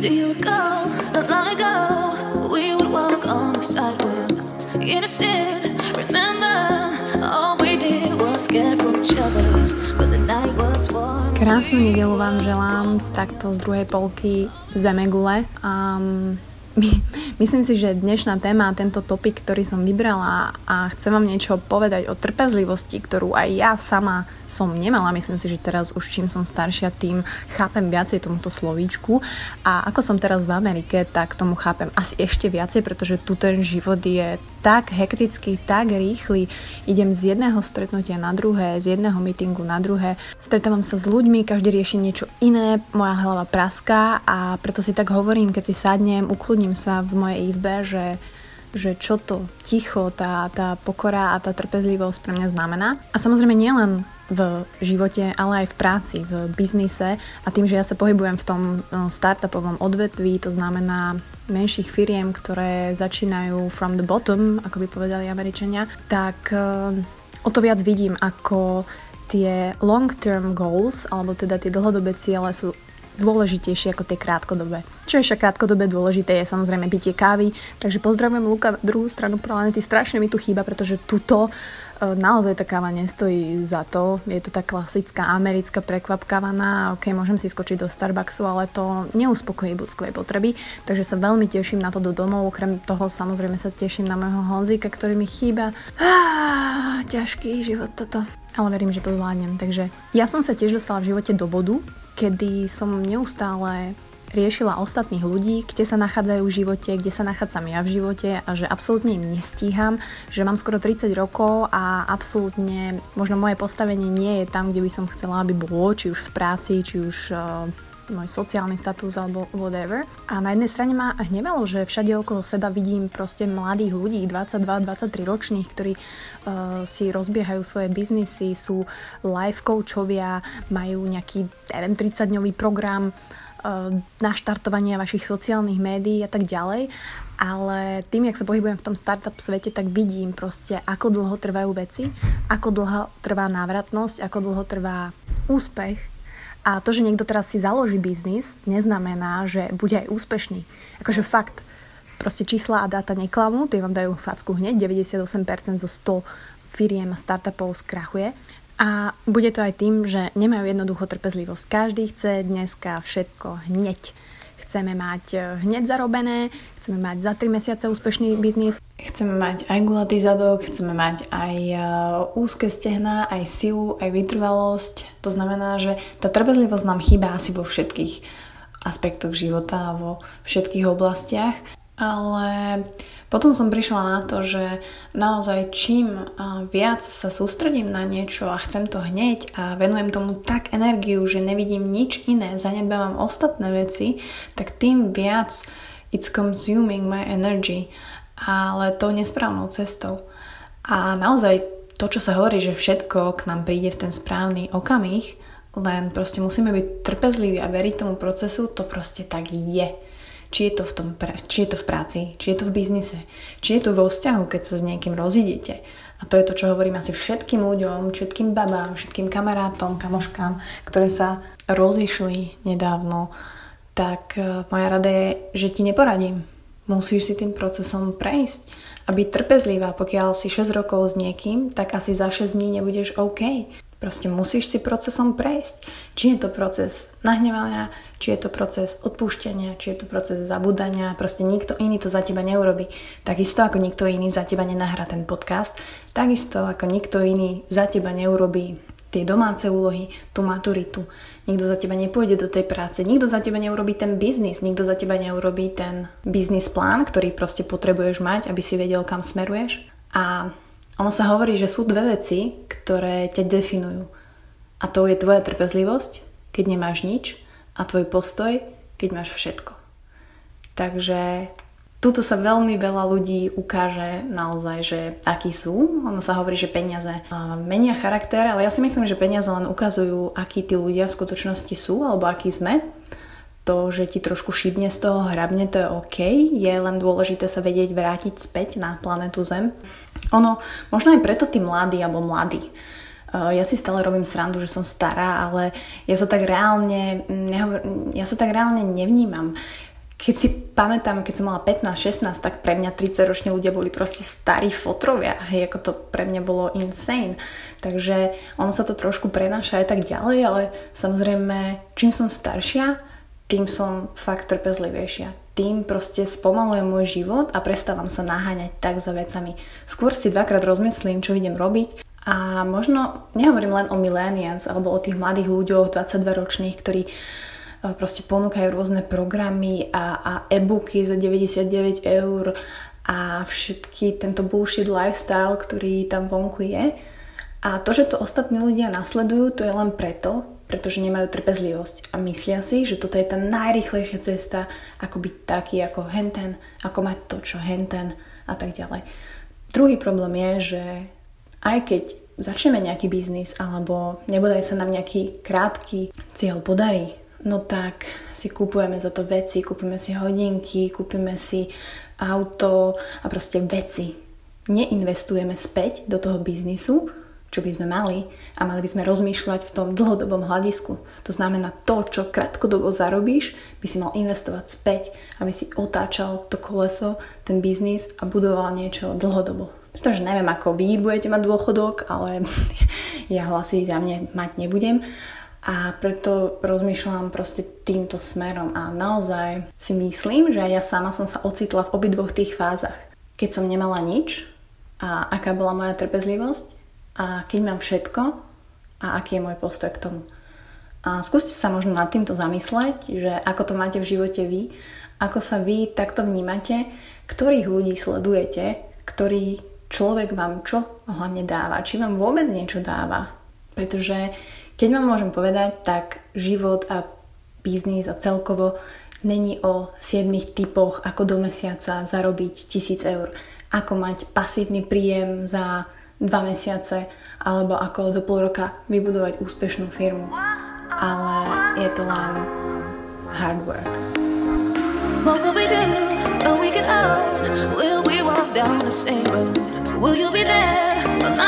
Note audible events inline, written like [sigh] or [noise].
Do you recall not long ago we would walk on the sidewalk, innocent? Remember, all we did was get from each other. Krásnu nedelu vám želám takto z druhej polky Zemegule. Um, my, myslím si, že dnešná téma, tento topik, ktorý som vybrala a chcem vám niečo povedať o trpezlivosti, ktorú aj ja sama som nemala. Myslím si, že teraz už čím som staršia, tým chápem viacej tomuto slovíčku. A ako som teraz v Amerike, tak tomu chápem asi ešte viacej, pretože tu ten život je tak hektický, tak rýchly. Idem z jedného stretnutia na druhé, z jedného meetingu na druhé. Stretávam sa s ľuďmi, každý rieši niečo iné, moja hlava praská a preto si tak hovorím, keď si sadnem, ukludním sa v mojej izbe, že že čo to ticho, tá, tá pokora a tá trpezlivosť pre mňa znamená. A samozrejme nielen v živote, ale aj v práci, v biznise a tým, že ja sa pohybujem v tom no, startupovom odvetví, to znamená menších firiem, ktoré začínajú from the bottom, ako by povedali Američania, tak eh, o to viac vidím, ako tie long-term goals, alebo teda tie dlhodobé ciele sú dôležitejšie ako tie krátkodobé. Čo je však krátkodobé dôležité je samozrejme pitie kávy, takže pozdravujem Luka druhú stranu planety, strašne mi tu chýba, pretože tuto E, naozaj tá káva nestojí za to. Je to tá klasická americká prekvapkávaná. Ok, môžem si skočiť do Starbucksu, ale to neuspokojí budskové potreby. Takže sa veľmi teším na to do domov. Okrem toho samozrejme sa teším na môjho Honzika, ktorý mi chýba. Ah, ťažký život toto. Ale verím, že to zvládnem. Takže ja som sa tiež dostala v živote do bodu, kedy som neustále riešila ostatných ľudí, kde sa nachádzajú v živote, kde sa nachádzam ja v živote a že absolútne im nestíham, že mám skoro 30 rokov a absolútne možno moje postavenie nie je tam, kde by som chcela, aby bolo, či už v práci, či už uh, môj sociálny status alebo whatever. A na jednej strane ma hnevalo, že všade okolo seba vidím proste mladých ľudí, 22-23 ročných, ktorí uh, si rozbiehajú svoje biznisy, sú life coachovia, majú nejaký, neviem, 30-dňový program, Eh, naštartovania vašich sociálnych médií a tak ďalej. Ale tým, jak sa pohybujem v tom startup svete, tak vidím proste, ako dlho trvajú veci, ako dlho trvá návratnosť, ako dlho trvá úspech. A to, že niekto teraz si založí biznis, neznamená, že bude aj úspešný. Akože fakt, proste čísla a dáta neklamú, tie vám dajú facku hneď, 98% zo 100 firiem a startupov skrachuje. A bude to aj tým, že nemajú jednoducho trpezlivosť. Každý chce dneska všetko hneď. Chceme mať e, hneď zarobené, chceme mať za 3 mesiace úspešný biznis, chceme mať aj gulatý zadok, chceme mať aj e, úzke stehna, aj silu, aj vytrvalosť. To znamená, že tá trpezlivosť nám chýba asi vo všetkých aspektoch života a vo všetkých oblastiach. Ale potom som prišla na to, že naozaj čím viac sa sústredím na niečo a chcem to hneď a venujem tomu tak energiu, že nevidím nič iné, zanedbávam ostatné veci, tak tým viac it's consuming my energy, ale to nesprávnou cestou. A naozaj to, čo sa hovorí, že všetko k nám príde v ten správny okamih, len proste musíme byť trpezliví a veriť tomu procesu, to proste tak je či je to v, tom, či je to v práci, či je to v biznise, či je to vo vzťahu, keď sa s niekým rozidete. A to je to, čo hovorím asi všetkým ľuďom, všetkým babám, všetkým kamarátom, kamoškám, ktoré sa rozišli nedávno, tak e, moja rada je, že ti neporadím. Musíš si tým procesom prejsť a byť trpezlivá. Pokiaľ si 6 rokov s niekým, tak asi za 6 dní nebudeš OK. Proste musíš si procesom prejsť. Či je to proces nahnevania, či je to proces odpúšťania, či je to proces zabudania. Proste nikto iný to za teba neurobi. Takisto ako nikto iný za teba nenahrá ten podcast, takisto ako nikto iný za teba neurobí tie domáce úlohy, tú maturitu. Nikto za teba nepôjde do tej práce, nikto za teba neurobí ten biznis, nikto za teba neurobí ten biznis plán, ktorý proste potrebuješ mať, aby si vedel, kam smeruješ. A ono sa hovorí, že sú dve veci, ktoré ťa definujú. A to je tvoja trpezlivosť, keď nemáš nič, a tvoj postoj, keď máš všetko. Takže tuto sa veľmi veľa ľudí ukáže naozaj, že akí sú. Ono sa hovorí, že peniaze menia charakter, ale ja si myslím, že peniaze len ukazujú, akí tí ľudia v skutočnosti sú, alebo akí sme to, že ti trošku šibne z toho hrabne, to je OK. Je len dôležité sa vedieť vrátiť späť na planetu Zem. Ono, možno aj preto tí mladí alebo mladí ja si stále robím srandu, že som stará, ale ja sa tak reálne, ja sa tak reálne nevnímam. Keď si pamätám, keď som mala 15-16, tak pre mňa 30-roční ľudia boli proste starí fotrovia. Hej, ako to pre mňa bolo insane. Takže ono sa to trošku prenáša aj tak ďalej, ale samozrejme, čím som staršia, tým som fakt trpezlivejšia. Tým proste spomalujem môj život a prestávam sa naháňať tak za vecami. Skôr si dvakrát rozmyslím, čo idem robiť a možno nehovorím len o millennials alebo o tých mladých ľuďoch 22 ročných, ktorí e, proste ponúkajú rôzne programy a, a e-booky za 99 eur a všetky tento bullshit lifestyle, ktorý tam vonku je. A to, že to ostatní ľudia nasledujú, to je len preto, pretože nemajú trpezlivosť a myslia si, že toto je tá najrychlejšia cesta, ako byť taký ako henten, ako mať to, čo henten a tak ďalej. Druhý problém je, že aj keď začneme nejaký biznis alebo nebodaj sa nám nejaký krátky cieľ podarí, no tak si kupujeme za to veci, kúpime si hodinky, kúpime si auto a proste veci. Neinvestujeme späť do toho biznisu, čo by sme mali a mali by sme rozmýšľať v tom dlhodobom hľadisku. To znamená, to, čo krátkodobo zarobíš, by si mal investovať späť, aby si otáčal to koleso, ten biznis a budoval niečo dlhodobo. Pretože neviem, ako vy budete mať dôchodok, ale [laughs] ja ho asi za mne mať nebudem. A preto rozmýšľam proste týmto smerom a naozaj si myslím, že ja sama som sa ocitla v obidvoch tých fázach. Keď som nemala nič a aká bola moja trpezlivosť a keď mám všetko a aký je môj postoj k tomu. A skúste sa možno nad týmto zamysleť, že ako to máte v živote vy, ako sa vy takto vnímate, ktorých ľudí sledujete, ktorí človek vám čo hlavne dáva, či vám vôbec niečo dáva. Pretože keď vám môžem povedať, tak život a biznis a celkovo není o 7 typoch, ako do mesiaca zarobiť 1000 eur, ako mať pasívny príjem za 2 mesiace, alebo ako do pol roka vybudovať úspešnú firmu. Ale je to len hard work. What will we do when we get old? Will we walk down the same road? Will you be there by my